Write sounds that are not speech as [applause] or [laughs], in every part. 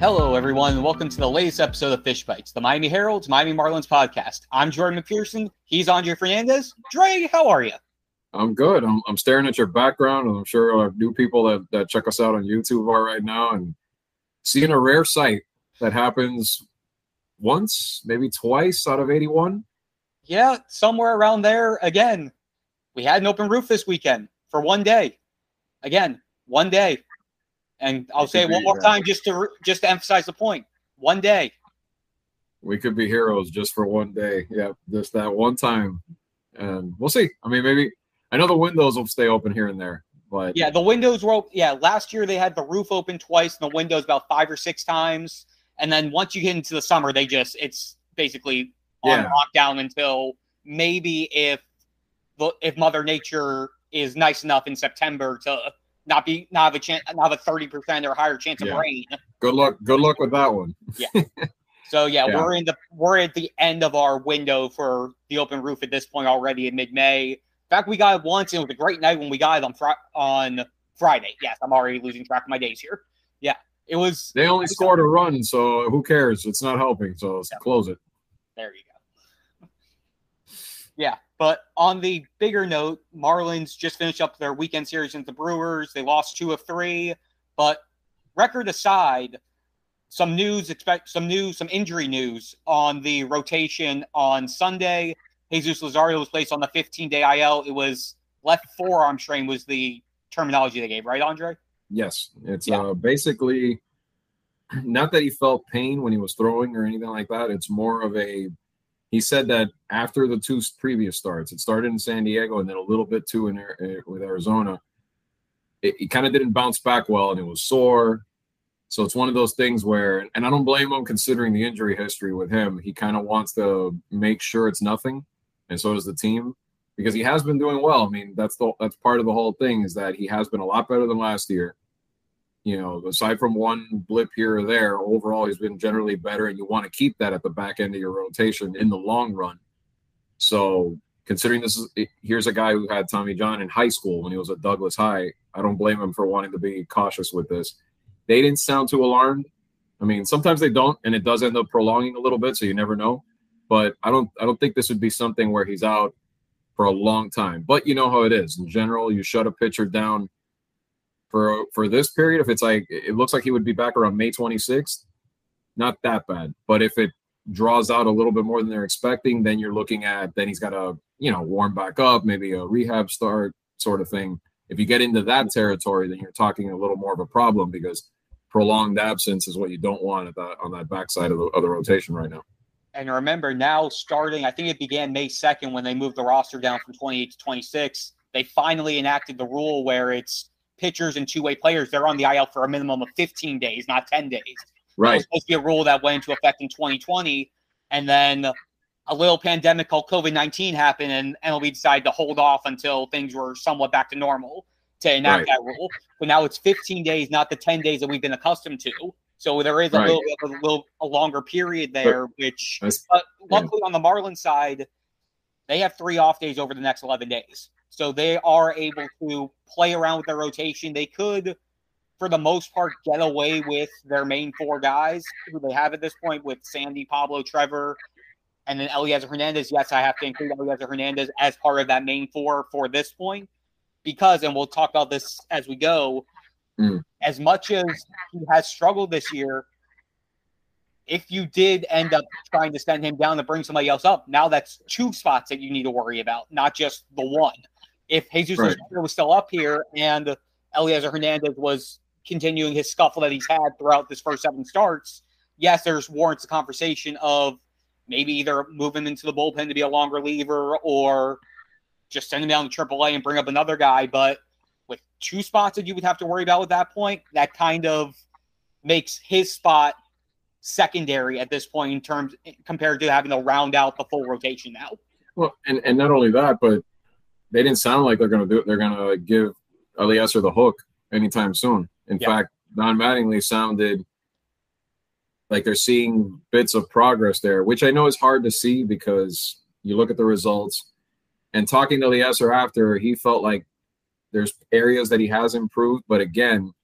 Hello, everyone, and welcome to the latest episode of Fish Bites, the Miami Herald's Miami Marlins podcast. I'm Jordan McPherson. He's Andre Fernandez. Dre, how are you? I'm good. I'm, I'm staring at your background, and I'm sure our new people that, that check us out on YouTube are right now and seeing a rare sight that happens once, maybe twice out of 81. Yeah, somewhere around there. Again, we had an open roof this weekend for one day. Again, one day. And I'll say it one more time just to just to emphasize the point. One day. We could be heroes just for one day. Yeah, just that one time. And we'll see. I mean, maybe I know the windows will stay open here and there, but yeah, the windows were open. Yeah, last year they had the roof open twice and the windows about five or six times. And then once you get into the summer, they just it's basically on Yeah. lockdown until maybe if the if Mother Nature is nice enough in September to not be not have a chance not have a thirty percent or higher chance of rain. good luck. Good luck with that one. Yeah. So yeah, Yeah. we're in the we're at the end of our window for the open roof at this point already in mid May. In fact, we got it once and it was a great night when we got it on Fri- on Friday. Yes, I'm already losing track of my days here. Yeah, it was. They only scored a run, so who cares? It's not helping. So let's Yeah. close it. There you go. Yeah, but on the bigger note, Marlins just finished up their weekend series with the Brewers. They lost two of three, but record aside, some news expect some news, some injury news on the rotation on Sunday. Jesus Luzardo was placed on the 15 day IL. It was left forearm strain was the terminology they gave, right, Andre? Yes, it's Yeah. uh, basically not that he felt pain when he was throwing or anything like that. It's more of a. He said that after the two previous starts, it started in San Diego and then a little bit too in Ar- uh, with Arizona. It, he kind of didn't bounce back well, and it was sore. So it's one of those things where, and I don't blame him considering the injury history with him. He kind of wants to make sure it's nothing, and so does the team because he has been doing well. I mean, that's the that's part of the whole thing is that he has been a lot better than last year. You know, aside from one blip here or there, overall he's been generally better, and you want to keep that at the back end of your rotation in the long run. So, considering this is eh, here's a guy who had Tommy John in high school when he was at Douglas High, I don't blame him for wanting to be cautious with this. They didn't sound too alarmed. I mean, sometimes they don't, and it does end up prolonging a little bit, so you never know. But I don't, I don't think this would be something where he's out for a long time. But you know how it is. In general, you shut a pitcher down for for this period. If it's like it looks like he would be back around May 26th, not that bad. But if it draws out a little bit more than they're expecting, then you're looking at then he's got to you know warm back up, maybe a rehab start sort of thing. If you get into that territory, then you're talking a little more of a problem because prolonged absence is what you don't want at that on that backside of the, of the rotation right now. And remember now, starting, I think it began May 2nd when they moved the roster down from 28 to 26. They finally enacted the rule where it's pitchers and two way players. They're on the IL for a minimum of 15 days, not 10 days. It was supposed to be a rule that went into effect in 2020. And then a little pandemic called COVID 19 happened, and MLB decided to hold off until things were somewhat back to normal to enact Right. that rule. But now it's 15 days, not the 10 days that we've been accustomed to. So there is a Right. little bit of a little a longer period there, which That's- but yeah. luckily on the Marlins side, they have three off days over the next 11 days. So they are able to play around with their rotation. They could, for the most part, get away with their main four guys who they have at this point with Sandy, Pablo, Trevor, and then Elieser Hernandez. Yes, I have to include Elieser Hernandez as part of that main four for this point because, and we'll talk about this as we go, Mm. as much as he has struggled this year, if you did end up trying to send him down to bring somebody else up, now that's two spots that you need to worry about, not just the one. If Jesus Right. Was still up here and Elieser Hernandez was continuing his scuffle that he's had throughout this first seven starts, yes, there's warrants a conversation of maybe either move him into the bullpen to be a long reliever or just send him down to AAA and bring up another guy. But with two spots that you would have to worry about at that point, that kind of makes his spot secondary at this point in terms compared to having to round out the full rotation now. Well, and, and not only that, but they didn't sound like they're going to do it. They're going to give Elieser the hook anytime soon. In Yeah. fact, Don Mattingly sounded like they're seeing bits of progress there, which I know is hard to see because you look at the results. And talking to Elieser after, he felt like there's areas that he has improved, but again,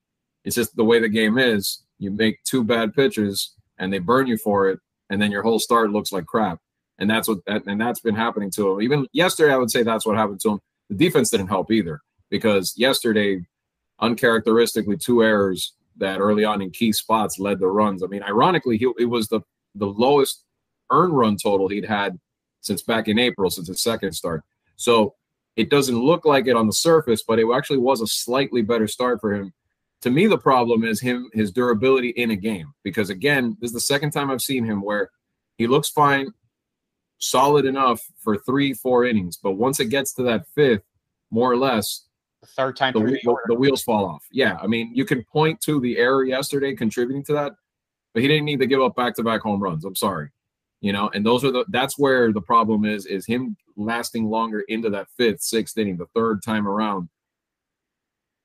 it's just the way the game is. you make two bad pitches and they burn you for it, and then your whole start looks like crap. And that's what and that's been happening to him. Even yesterday, I would say that's what happened to him. The defense didn't help either because yesterday, uncharacteristically, two errors that early on in key spots led the runs. I mean, ironically, he, it was the the lowest earned run total he'd had since back in April, since his second start. So it doesn't look like it on the surface, but it actually was a slightly better start for him. To me, the problem is him his durability in a game because again, this is the second time I've seen him where he looks fine, solid enough for three, four innings, but once it gets to that fifth, more or less, the third time the, the, the wheels fall off. Yeah, I mean, you can point to the error yesterday contributing to that, but he didn't need to give up back-to-back home runs. I'm sorry you know and those are the that's where the problem is is him lasting longer into that fifth sixth inning the third time around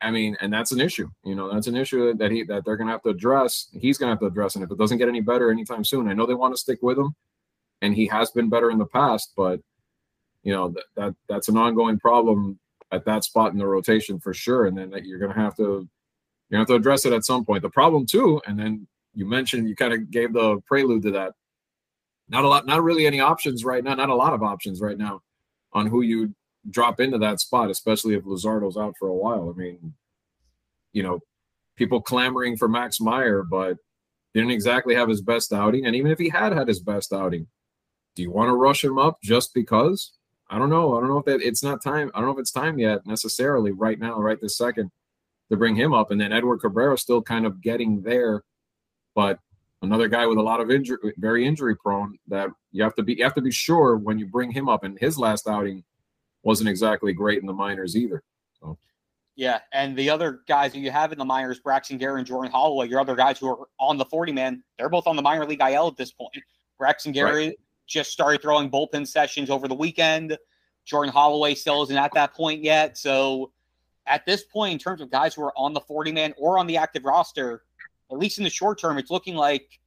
i mean and that's an issue you know that's an issue that he that they're gonna have to address he's gonna have to address and if it doesn't get any better anytime soon i know they want to stick with him and he has been better in the past but you know that, that that's an ongoing problem at that spot in the rotation for sure and then you're gonna have to you're gonna have to address it at some point. The problem too and then you mentioned you kind of gave the prelude to that not a lot, not really any options right now, not a lot of options right now on who you drop into that spot, especially if Luzardo's out for a while. I mean, you know, people clamoring for Max Meyer, but didn't exactly have his best outing. And even if he had had his best outing, do you want to rush him up just because? I don't know. I don't know if that it's not time. I don't know if it's time yet necessarily right now, right this second, to bring him up. And then Edward Cabrera still kind of getting there, but another guy with a lot of injury, very injury prone. That you have to be you have to be sure when you bring him up. And his last outing wasn't exactly great in the minors either. So. Yeah, and the other guys that you have in the minors, Braxton Garrett and Jordan Holloway, your other guys who are on the 40 man, they're both on the minor league IL at this point. Braxton Garrett right. just started throwing bullpen sessions over the weekend. Jordan Holloway still isn't at that point yet. So at this point, in terms of guys who are on the 40 man or on the active roster, at least in the short term, it's looking like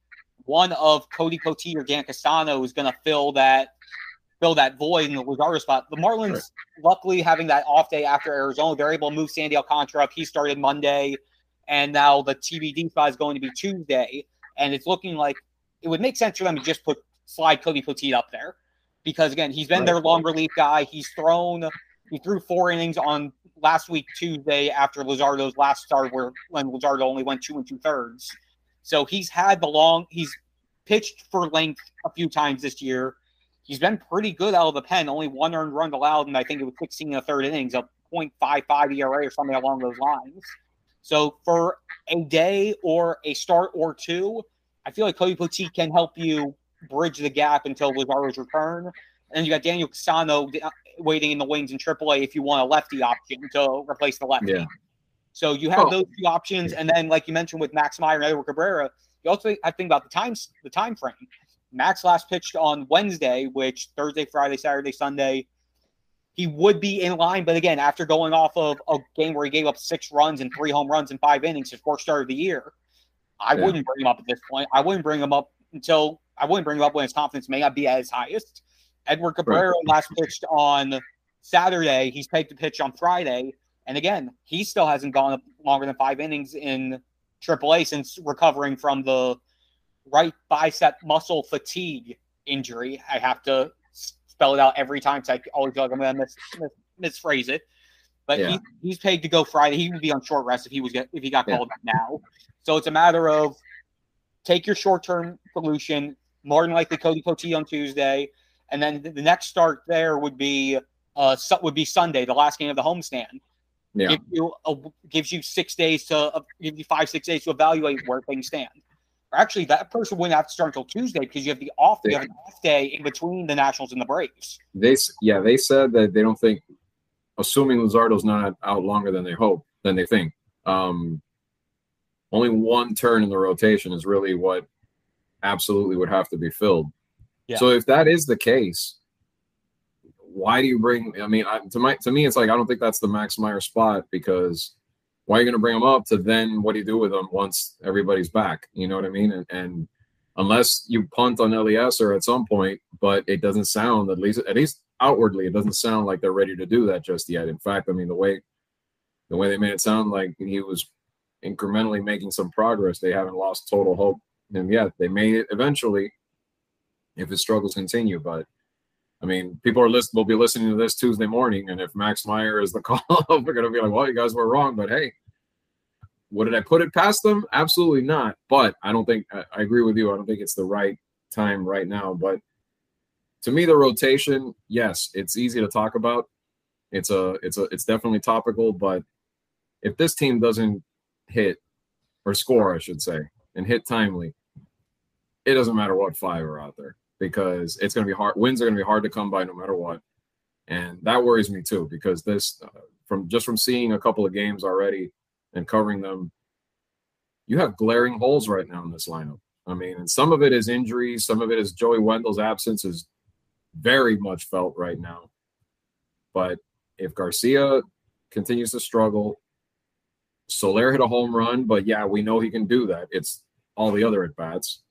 one of Cody Poteet or Dan Castano is going to fill that fill that void in the Luzardo spot. The Marlins, right. luckily, having that off day after Arizona, they're able to move Sandy Alcantara up. He started Monday, and now the TBD spot is going to be Tuesday. And it's looking like it would make sense for them to just put slide Cody Poteet up there because again, he's been right. their long relief guy. He's thrown he threw four innings on last week Tuesday after Luzardo's last start, where when Luzardo only went two and two thirds. So he's had the long. He's pitched for length a few times this year. He's been pretty good out of the pen. Only one earned run allowed, and I think it was 16 in the third innings, a .55 ERA or something along those lines. So for a day or a start or two, I feel like Cody Poteet can help you bridge the gap until Luzardo's return. And then you got Daniel Castano uh, waiting in the wings in AAA if you want a lefty option to replace the lefty. Yeah. So you have oh. those two options, and then like you mentioned with Max Meyer and Edward Cabrera, you also have to think about the times, the time frame. Max last pitched on Wednesday, which Thursday, Friday, Saturday, Sunday, he would be in line. But again, after going off of a game where he gave up six runs and three home runs in five innings, his first start of the year, I yeah. wouldn't bring him up at this point. I wouldn't bring him up until I wouldn't bring him up when his confidence may not be at his highest. Edward Cabrera right. last pitched on Saturday. He's paid to pitch on Friday. And again, he still hasn't gone up longer than five innings in AAA since recovering from the right bicep muscle fatigue injury. I have to spell it out every time because I always feel like I'm to mis- mis- misphrase it. But yeah. he, he's paid to go Friday. He would be on short rest if he was get, if he got called yeah. now. So it's a matter of take your short term solution. More than likely, Cody Poteet on Tuesday and then the next start there would be uh would be Sunday, the last game of the homestand. Yeah, Give you a, gives you six days to uh, give you five six days to evaluate where things stand. Actually, that person wouldn't have to start until Tuesday because you have the off you have an off day in between the Nationals and the Braves. They yeah they said that they don't think, assuming Luzardo's not out longer than they hope than they think. Um, only one turn in the rotation is really what absolutely would have to be filled. Yeah. So if that is the case, why do you bring? I mean, I, to my to me, it's like I don't think that's the Max Meyer spot because why are you going to bring them up to then what do you do with them once everybody's back? You know what I mean? And, and unless you punt on Elieser at some point, but it doesn't sound at least at least outwardly, it doesn't sound like they're ready to do that just yet. In fact, I mean the way the way they made it sound like he was incrementally making some progress. They haven't lost total hope And yet. They may eventually if his struggles continue. But I mean, people are list will be listening to this Tuesday morning, and if Max Meyer is the [laughs] call, they're gonna be like, "Well, you guys were wrong." But hey, what did I put it past them? Absolutely not. But I don't think I, I agree with you. I don't think it's the right time right now. But to me, the rotation, yes, it's easy to talk about. It's a, it's a, it's definitely topical. But if this team doesn't hit or score, I should say, and hit timely, it doesn't matter what five are out there because it's going to be hard. Wins are going to be hard to come by no matter what, and that worries me too because this, uh, from just from seeing a couple of games already and covering them, you have glaring holes right now in this lineup. I mean, and some of it is injuries, some of it is Joey Wendle's absence is very much felt right now. But if Garcia continues to struggle, Soler hit a home run, but yeah, we know he can do that. It's all the other at bats.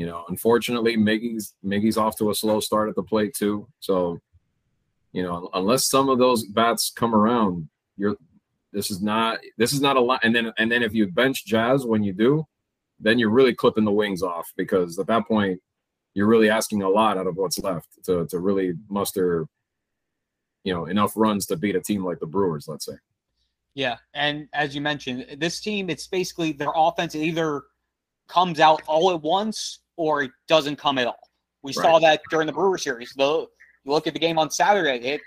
You know, unfortunately, Miggy's Miggy's off to a slow start at the plate too. So, you know, unless some of those bats come around, you're this is not this is not a lot. And then and then if you bench Jazz when you do, then you're really clipping the wings off because at that point you're really asking a lot out of what's left to to really muster, you know, enough runs to beat a team like the Brewers, let's say. Yeah, and as you mentioned, this team it's basically their offense either comes out all at once or it doesn't come at all. We right. saw that during the Brewer series. The you look at the game on Saturday, they hit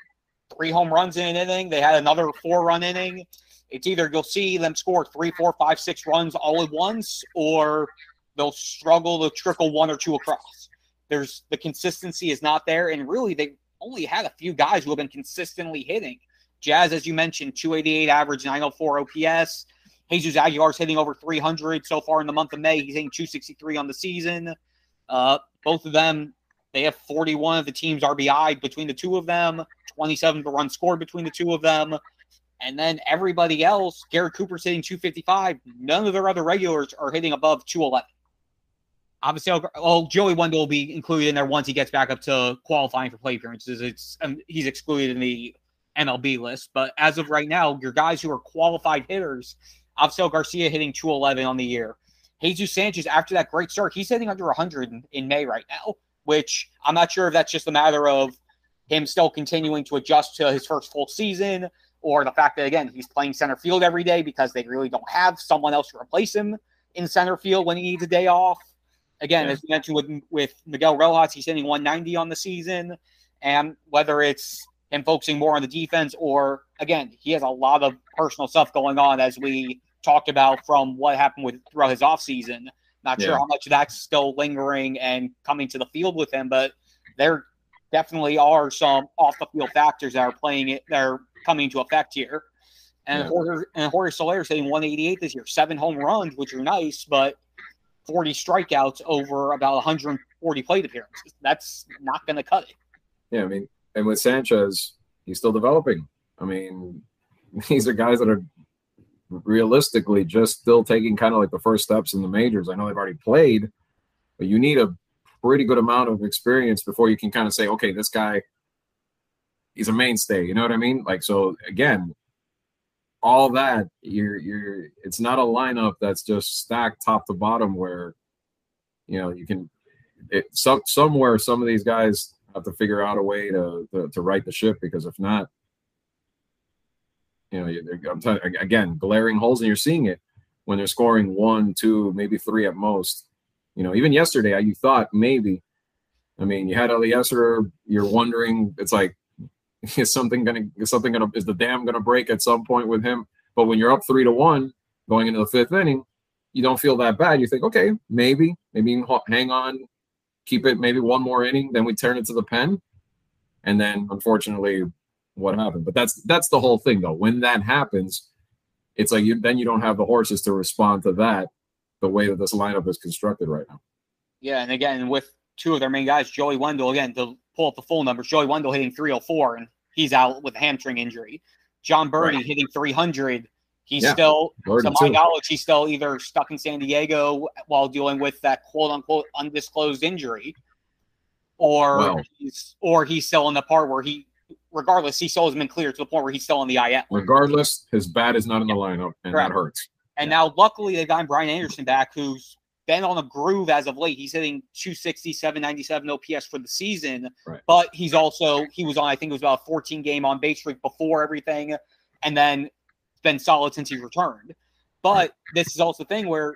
three home runs in an inning. They had another four run inning. It's either you'll see them score three, four, five, six runs all at once, or they'll struggle to trickle one or two across. There's the consistency is not there, and really they only had a few guys who have been consistently hitting. Jazz, as you mentioned, 288 average, 904 OPS. Jesus Aguilar's hitting over 300 so far in the month of May. He's hitting 263 on the season. Uh, both of them, they have 41 of the team's RBI between the two of them, 27 run scored between the two of them. And then everybody else, Garrett Cooper's hitting 255. None of their other regulars are hitting above 211. Obviously, oh, Joey Wendle will be included in there once he gets back up to qualifying for play appearances. It's um, he's excluded in the MLB list, but as of right now, your guys who are qualified hitters Avisail Garcia hitting 211 on the year. Jesus Sanchez, after that great start, he's hitting under 100 in, in May right now, which I'm not sure if that's just a matter of him still continuing to adjust to his first full season or the fact that, again, he's playing center field every day because they really don't have someone else to replace him in center field when he needs a day off. Again, yeah. as you mentioned with, with Miguel Rojas, he's hitting 190 on the season. And whether it's him focusing more on the defense, or again, he has a lot of personal stuff going on as we talked about from what happened with throughout his offseason. Not yeah. sure how much that's still lingering and coming to the field with him, but there definitely are some off the field factors that are playing it that are coming to effect here. And yeah. Jorge, and Jorge Soler hitting 188 this year, seven home runs, which are nice, but 40 strikeouts over about 140 plate appearances. That's not going to cut it. Yeah, I mean, and with Sanchez, he's still developing. I mean, [laughs] these are guys that are realistically just still taking kind of like the first steps in the majors. I know they've already played, but you need a pretty good amount of experience before you can kind of say, okay, this guy, he's a mainstay. You know what I mean? Like, so again, all that you're you're it's not a lineup that's just stacked top to bottom where you know you can it some somewhere some of these guys have to figure out a way to, to, to right the ship because if not, you know, I'm again, glaring holes, and you're seeing it when they're scoring one, two, maybe three at most. You know, even yesterday, you thought maybe. I mean, you had Elieser. You're wondering. It's like, [laughs] is something gonna? Is something gonna? Is the dam gonna break at some point with him? But when you're up three to one, going into the fifth inning, you don't feel that bad. You think, okay, maybe, maybe hang on, keep it maybe one more inning, then we turn it to the pen. And then unfortunately, what happened? But that's that's the whole thing though. When that happens, it's like you then you don't have the horses to respond to that the way that this lineup is constructed right now. Yeah, and again with two of their main guys, Joey Wendle, again, to pull up the full numbers, Joey Wendle hitting 304 and he's out with a hamstring injury. Jon Berti right. hitting 300 He's yeah, still, to my too. knowledge, he's still either stuck in San Diego while dealing with that quote unquote undisclosed injury, or wow. he's or he's still in the part where he, regardless, he still has been cleared to the point where he's still in the IL. Regardless, his bat is not in the lineup, and Correct. that hurts. And yeah. now, luckily, they got Brian Anderson back, who's been on a groove as of late. He's hitting 260, 797 OPS for the season, right. but he's also he was on I think it was about a 14 game on base streak before everything, and then been solid since he returned. But right. this is also the thing where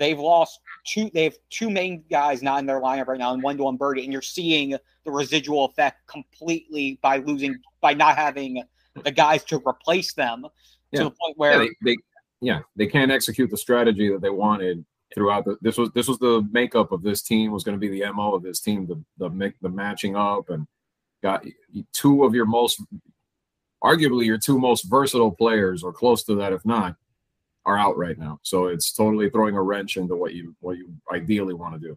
they've lost two. They have two main guys not in their lineup right now, and one to one Berti, and you're seeing the residual effect completely by losing by not having the guys to replace them yeah. to the point where yeah, they, they yeah they can't execute the strategy that they wanted throughout the this was this was the makeup of this team was going to be the mo of this team the the the matching up and got two of your most arguably your two most versatile players or close to that if not are out right now. So it's totally throwing a wrench into what you what you ideally want to do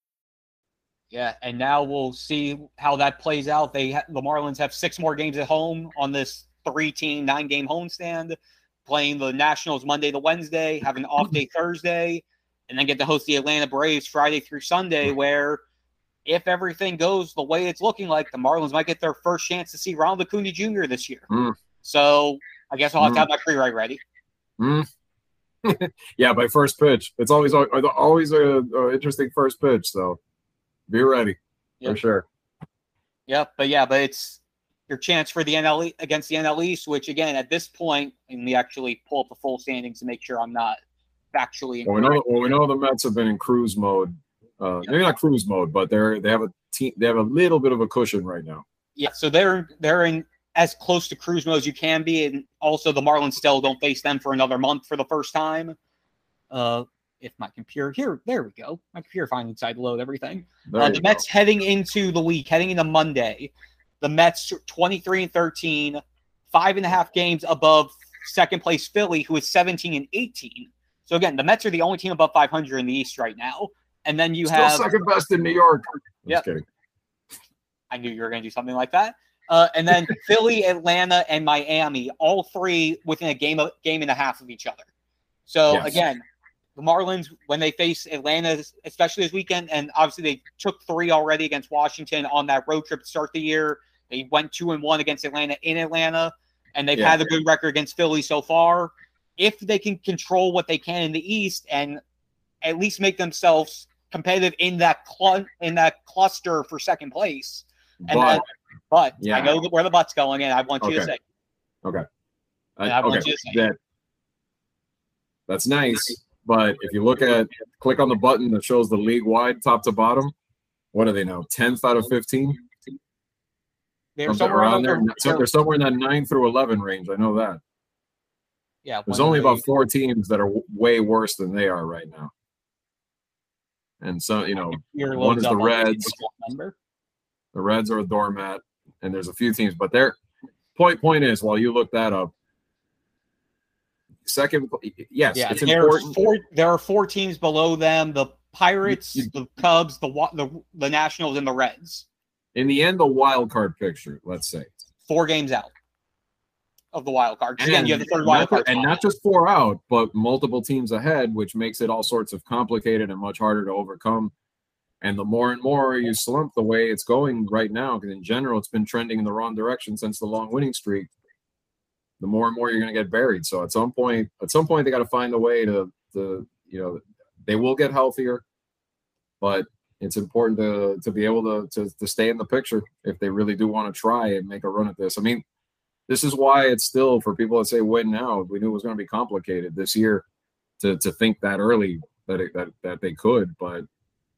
Yeah, and now we'll see how that plays out. They the Marlins have six more games at home on this three-team, nine-game homestand, playing the Nationals Monday to Wednesday, have an off day [laughs] Thursday, and then get to host the Atlanta Braves Friday through Sunday. Where, if everything goes the way it's looking like, the Marlins might get their first chance to see Ronald Acuna Jr. this year. Mm. So I guess I'll have mm. to have my pre-write ready. Mm. [laughs] yeah, by first pitch, it's always always a, a interesting first pitch. So be ready yep. for sure. Yep, but yeah, but it's your chance for the NL against the NL East, which again at this point, and we actually pull up the full standings to make sure I'm not factually. Well, we know. Well, we know the Mets have been in cruise mode. Uh, yep. Maybe not cruise mode, but they're they have a team. They have a little bit of a cushion right now. Yeah, so they're they're in as close to cruise mode as you can be, and also the Marlins still don't face them for another month for the first time. Uh, if my computer here, there we go. My computer finally decided to load everything. Uh, the Mets go. heading into the week, heading into Monday. The Mets 23 and 13, five and a half games above second place Philly, who is 17 and 18. So again, the Mets are the only team above 500 in the East right now. And then you Still have second best in New York. Yeah, I knew you were going to do something like that. Uh, and then [laughs] Philly, Atlanta, and Miami, all three within a game of, game and a half of each other. So yes. again, the Marlins when they face Atlanta, especially this weekend, and obviously they took three already against Washington on that road trip to start the year. They went two and one against Atlanta in Atlanta, and they've yeah, had a good record against Philly so far. If they can control what they can in the East and at least make themselves competitive in that cl- in that cluster for second place, and but, then, but yeah. I know where the butt's going, and I want you okay. to say, okay, uh, I okay, that, that's nice but if you look at click on the button that shows the league wide top to bottom, what are they now? 10th out of 15? They're somewhere around there. So they're somewhere in that 9 through 11 range. I know that. Yeah. There's only about four teams that are way worse than they are right now. And so, you know, one is the Reds. The Reds are a doormat, and there's a few teams, but their point point is while you look that up, second. Yes, yeah, it's important. Four, there are four teams below them: the Pirates, the Cubs, the, the the Nationals, and the Reds. In the end, the wild card picture. Let's say four games out of the wild card. Again, you have the third wild card, and not just four out, but multiple teams ahead, which makes it all sorts of complicated and much harder to overcome. And the more and more you slump the way it's going right now, because in general it's been trending in the wrong direction since the long winning streak the more and more you're going to get buried. So at some point, at some point, they got to find a way to, to, you know, they will get healthier, but it's important to to be able to, to to stay in the picture if they really do want to try and make a run at this. I mean, this is why it's still for people that say win now. We knew it was going to be complicated this year to to think that early that it, that that they could, but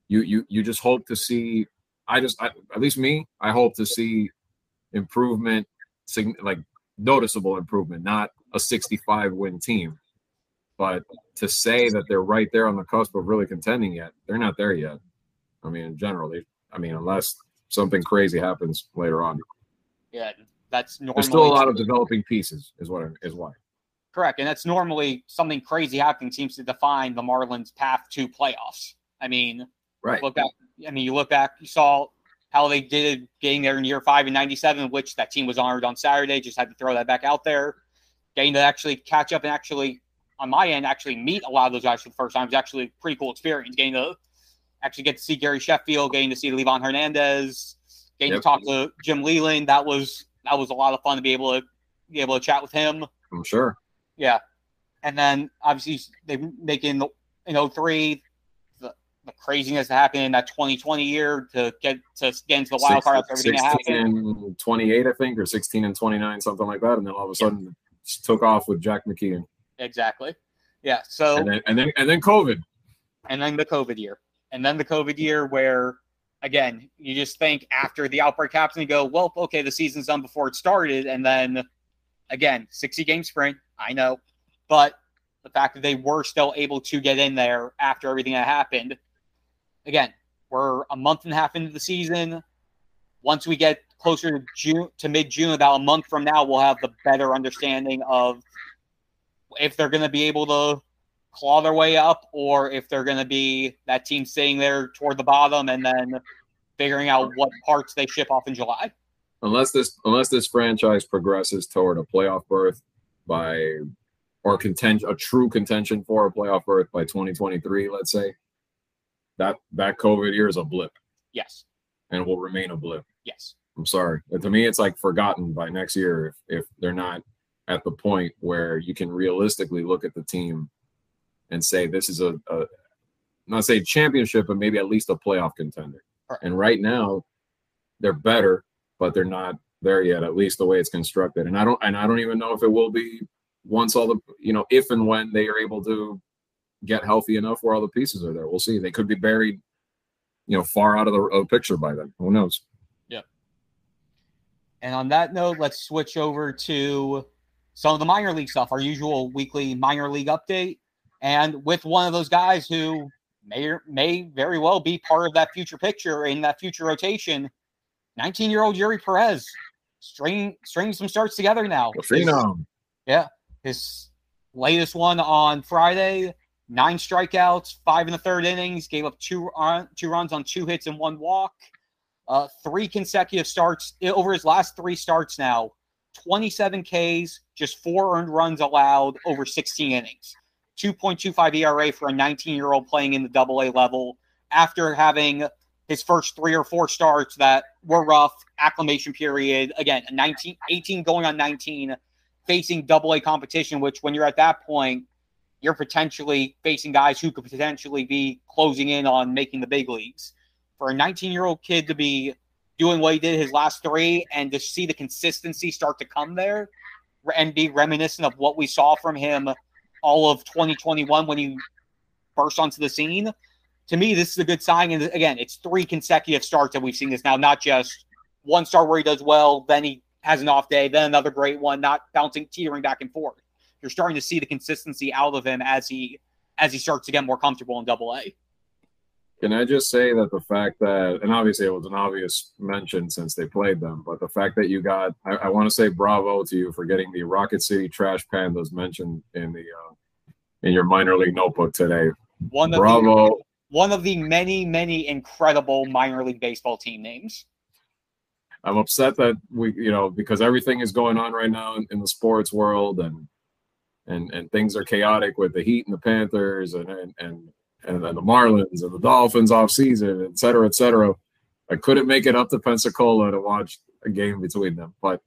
you you you just hope to see. I just I, at least me, I hope to see improvement, like noticeable improvement, not a 65 win team. But to say that they're right there on the cusp of really contending yet, they're not there yet. I mean, in general, they, I mean, unless something crazy happens later on. Yeah, that's normally there's still a lot of developing pieces, is what is why. Correct. And that's normally something crazy happening seems to define the Marlins' path to playoffs. I mean, right. Look back. I mean, you look back, you saw how they did getting there in year five in 97, which that team was honored on Saturday. Just had to throw that back out there. Getting to actually catch up and actually, on my end, actually meet a lot of those guys for the first time was actually a pretty cool experience. Getting to actually get to see Gary Sheffield, getting to see Livan Hernandez, getting yep. to talk to Jim Leyland. That was that was a lot of fun to be able to be able to chat with him. I'm sure. Yeah. And then obviously they make in in 03 the, craziness that happened in that 2020 year to get to get into the wild card after everything 16 and 28, I think, or 16 and 29, something like that. And then all of a sudden yeah. took off with Jack McKeon. Exactly. Yeah. So and then, and then and then COVID. And then the COVID year. And then the COVID year where again, you just think after the outbreak happens, you go, well, okay, the season's done before it started. And then again, 60 game sprint, I know. But the fact that they were still able to get in there after everything that happened, again, we're a month and a half into the season. Once we get closer to June to mid June, about a month from now, we'll have the better understanding of if they're going to be able to claw their way up or if they're going to be that team sitting there toward the bottom and then figuring out what parts they ship off in July. Unless this unless this franchise progresses toward a playoff berth by or contention a true contention for a playoff berth by 2023, let's say, that that COVID year is a blip. Yes. And will remain a blip. Yes. I'm sorry. But to me, it's like forgotten by next year if, if they're not at the point where you can realistically look at the team and say this is a, a not say championship, but maybe at least a playoff contender. Right. And right now, they're better, but they're not there yet. At least the way it's constructed, and I don't and I don't even know if it will be once all the you know if and when they are able to get healthy enough where all the pieces are there. We'll see. They could be buried, you know, far out of the uh, picture by then. Who knows? Yeah. And on that note, let's switch over to some of the minor league stuff. Our usual weekly minor league update and with one of those guys who may or may very well be part of that future picture in that future rotation. 19 year old Eury Perez string string some starts together now. His, yeah, his latest one on Friday, nine strikeouts, five in the third innings, gave up two uh, two runs on two hits and one walk. Uh, three consecutive starts over his last three starts now. 27 Ks, just four earned runs allowed over 16 innings. 2.25 ERA for a 19 year old playing in the double A level after having his first three or four starts that were rough, acclimation period. Again, 19, 18 going on 19, facing double A competition, which when you're at that point, you're potentially facing guys who could potentially be closing in on making the big leagues. For a 19 year old kid to be doing what he did his last three and to see the consistency start to come there and be reminiscent of what we saw from him all of 2021 when he burst onto the scene. To me, this is a good sign. And again, it's three consecutive starts that we've seen this now, not just one start where he does well, then he has an off day, then another great one, not bouncing, teetering back and forth. You're starting to see the consistency out of him as he as he starts to get more comfortable in double A. Can I just say that the fact that, and obviously it was an obvious mention since they played them, but the fact that you got, I, I want to say bravo to you for getting the Rocket City Trash Pandas mentioned in the uh, in your minor league notebook today. One of bravo. The, one of the many, many incredible minor league baseball team names. I'm upset that we, you know, because everything is going on right now in, in the sports world, and and and things are chaotic with the Heat and the Panthers, and and and and then the Marlins and the Dolphins off season, et cetera, et cetera. I couldn't make it up to Pensacola to watch a game between them, but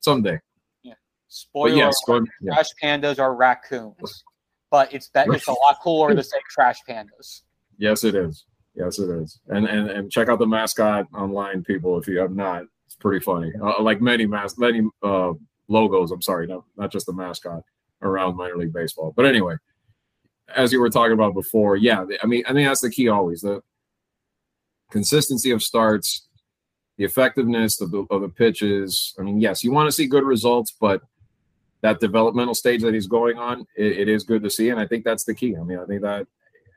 someday. Yeah. Spoiler: yes, trash yeah. pandas are raccoons, but it's that it's a lot cooler to say trash pandas. Yes, it is. Yes, it is. And and and check out the mascot online, people. If you have not, it's pretty funny. Uh, like many mas many uh, logos. I'm sorry, not not just the mascot around minor league baseball. But anyway, as you were talking about before, yeah, I mean, I think that's the key always the consistency of starts, the effectiveness of the of the pitches. I mean, yes, you want to see good results, but that developmental stage that he's going on, it, it is good to see, and I think that's the key. I mean, I think that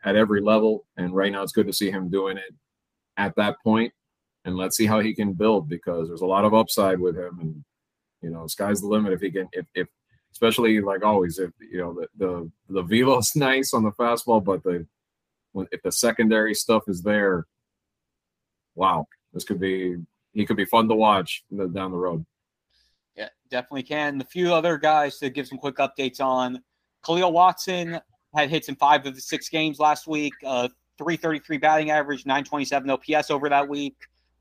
at every level, and right now it's good to see him doing it at that point, and let's see how he can build because there's a lot of upside with him, and you know, sky's the limit if he can if if especially like always if you know the the the velo's [laughs] nice on the fastball, but the when if the secondary stuff is there, wow, this could be he could be fun to watch down the road. Yeah, definitely can. The few other guys to give some quick updates on Kahlil Watson had hits in five of the six games last week. Uh, 333 batting average, 927 OPS over that week.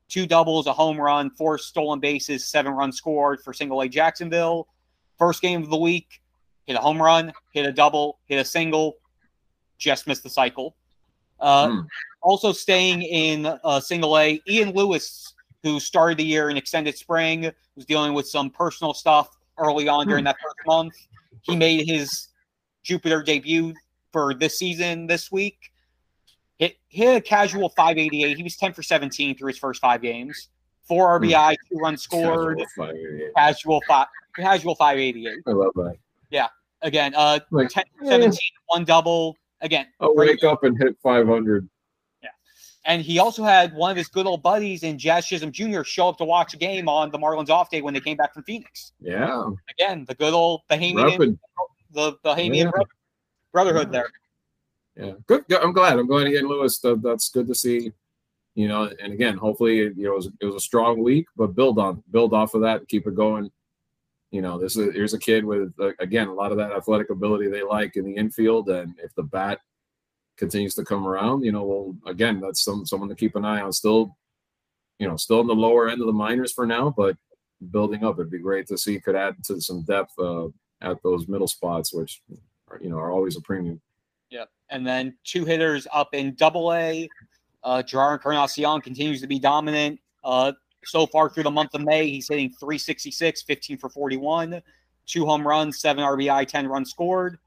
Two doubles, a home run, four stolen bases, seven runs scored for single A Jacksonville. First game of the week, hit a home run, hit a double, hit a single, just missed the cycle. Uh, mm. Also staying in uh, single A, Ian Lewis, who started the year in extended spring, was dealing with some personal stuff early on during mm. that first month. He made his Jupiter debut for this season this week. Hit, hit a casual 588. He was 10 for 17 through his first five games. Four hmm. RBI, two runs scored. Casual, five, casual 588. I love that. Yeah. Again, uh, like, 10 for 17, one double. Again, I'll wake up and hit 500. Yeah. And he also had one of his good old buddies in Jazz Chisholm Jr. show up to watch a game on the Marlins off day when they came back from Phoenix. Yeah. Again, the good old Bahamian, the Bahamian yeah. brotherhood there yeah, good, good. I'm glad. I'm glad again, Lewis. That's good to see. You know, and again, hopefully, you know, it was, it was a strong week, but build on, build off of that, keep it going. You know, this is here's a kid with uh, again a lot of that athletic ability they like in the infield, and if the bat continues to come around, you know, well, again, that's some someone to keep an eye on. Still, you know, still in the lower end of the minors for now, but building up. It'd be great to see could add to some depth uh, at those middle spots, which are, you know are always a premium. Yep. And then two hitters up in double A. Uh, Jerar Encarnacion continues to be dominant. Uh, so far through the month of May, he's hitting 366, 15 for 41, two home runs, seven RBI, 10 runs scored.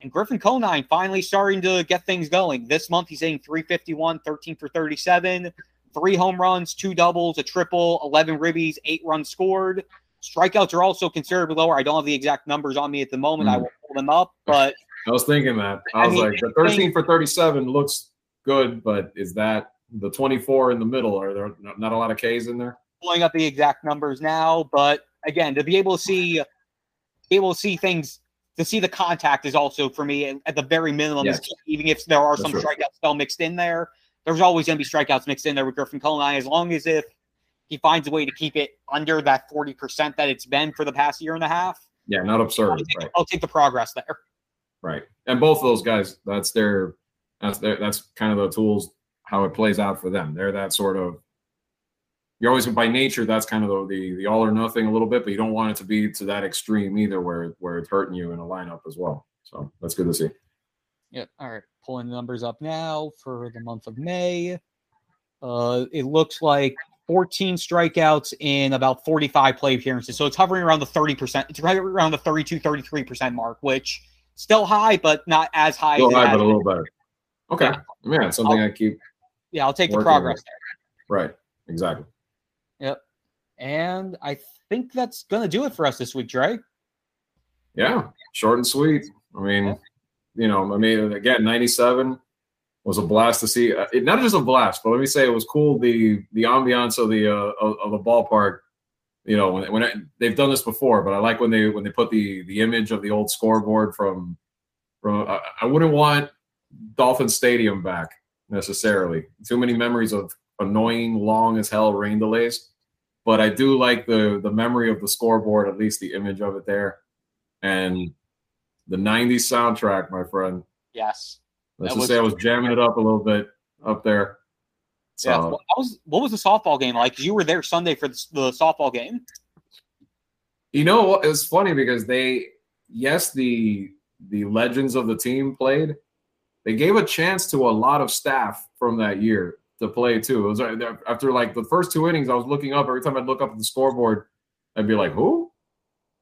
And Griffin Conine finally starting to get things going. This month, he's hitting 351, 13 for 37, three home runs, two doubles, a triple, 11 ribbies, eight runs scored. Strikeouts are also considerably lower. I don't have the exact numbers on me at the moment. Mm. I will pull them up, but I was thinking that. I, I was mean, like, the 13 for 37 looks good, but is that the 24 in the middle? Are there not a lot of K's in there? Pulling up the exact numbers now, but again, to be able to see, be able to see things, to see the contact is also for me at the very minimum. Yes. Even if there are That's some true. strikeouts still mixed in there, there's always going to be strikeouts mixed in there with Griffin Conine, as long as if he finds a way to keep it under that 40% that it's been for the past year and a half. Yeah, not absurd. I'll take, right. I'll take the progress there. Right. And both of those guys, that's their that's their that's kind of the tools how it plays out for them. They're that sort of you're always by nature that's kind of the, the, the all or nothing a little bit, but you don't want it to be to that extreme either where where it's hurting you in a lineup as well. So that's good to see. Yep. All right. Pulling the numbers up now for the month of May. Uh, it looks like 14 strikeouts in about 45 play appearances. So it's hovering around the 30%. It's right around the 32, 33% mark, which Still high, but not as high. Still high, but a little better. Okay. Yeah, something I'll, i keep. Yeah, I'll take the progress there. Right. Exactly. And I think that's gonna do it for us this week, Dre. Yeah, short and sweet. I mean, yeah. you know, I mean, again, ninety-seven was a blast to see. Uh, it, not just a blast, but let me say it was cool. The the ambiance of the uh, of, of the ballpark you know when, when I, they've done this before but i like when they when they put the the image of the old scoreboard from from I, I wouldn't want dolphin stadium back necessarily too many memories of annoying long as hell rain delays but i do like the the memory of the scoreboard at least the image of it there and the 90s soundtrack my friend yes let's just say i was jamming it up a little bit up there so, yeah. What was, what was the softball game like? You were there Sunday for the, the softball game. You know, it was funny because they, yes, the the legends of the team played. They gave a chance to a lot of staff from that year to play too. It was uh, after like the first two innings, I was looking up every time I'd look up at the scoreboard, I'd be like, "Who?"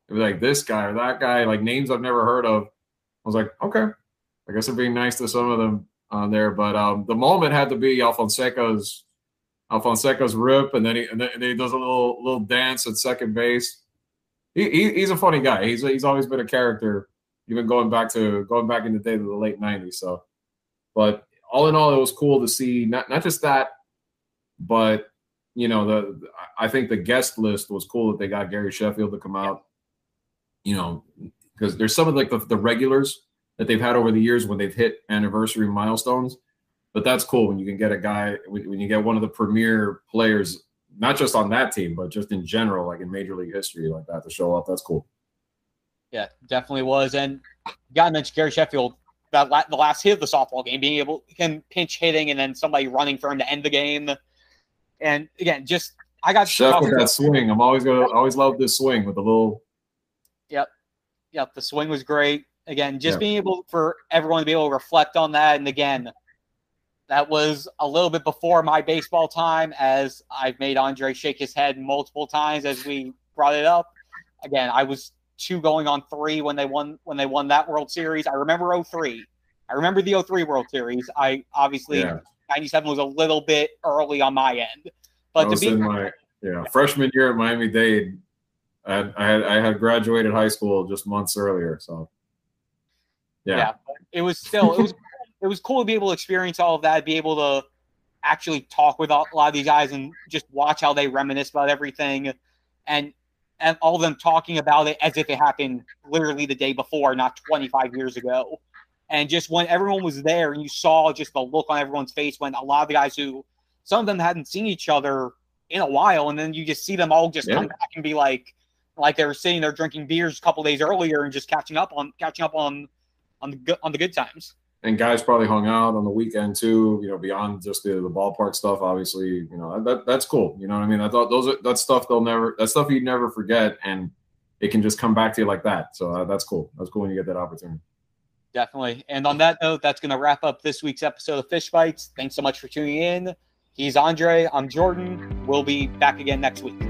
It'd be like this guy or that guy, like names I've never heard of. I was like, "Okay, I guess I'm being nice to some of them on there. But um, the moment had to be Alfonseca's Alfonseca's rip, and then he and then he does a little little dance at second base. He, he, he's a funny guy. He's he's always been a character, even going back to going back in the day to the late '90s. So, but all in all, it was cool to see not not just that, but you know the I think the guest list was cool that they got Gary Sheffield to come out. You know, because there's some of like the, the regulars that they've had over the years when they've hit anniversary milestones. But that's cool when you can get a guy when you get one of the premier players, not just on that team, but just in general, like in Major League history, like that to show up. That's cool. Yeah, definitely was. And got to mention Gary Sheffield, that la- the last hit of the softball game, being able him pinch hitting and then somebody running for him to end the game. And again, just I got Chef with that swing. I'm always gonna always love this swing with the little. Yep, yep. The swing was great. Again, just being able for everyone to be able to reflect on that, and again, that was a little bit before my baseball time, as I've made Andre shake his head multiple times as we brought it up. Again, I was two going on three when they won when they won that World Series. I remember 03. I remember the 03 World Series. I obviously yeah. 97 was a little bit early on my end. But to be my yeah freshman year at Miami Dade, I had, I had I had graduated high school just months earlier. So yeah, yeah it was still it was it was cool to be able to experience all of that, be able to actually talk with a lot of these guys and just watch how they reminisce about everything, and and all of them talking about it as if it happened literally the day before, not 25 years ago. And just when everyone was there and you saw just the look on everyone's face when a lot of the guys who some of them hadn't seen each other in a while, and then you just see them all just yeah. come back and be like, like they were sitting there drinking beers a couple days earlier and just catching up on catching up on on the good on the good times. And guys probably hung out on the weekend too. You know, beyond just the, the ballpark stuff. Obviously, you know that that's cool. You know what I mean? I thought those are that's stuff they'll never that stuff you'd never forget, and it can just come back to you like that. So uh, that's cool. That's cool when you get that opportunity. Definitely. And on that note, that's going to wrap up this week's episode of Fish Bites. Thanks so much for tuning in. He's Andre. I'm Jordan. We'll be back again next week.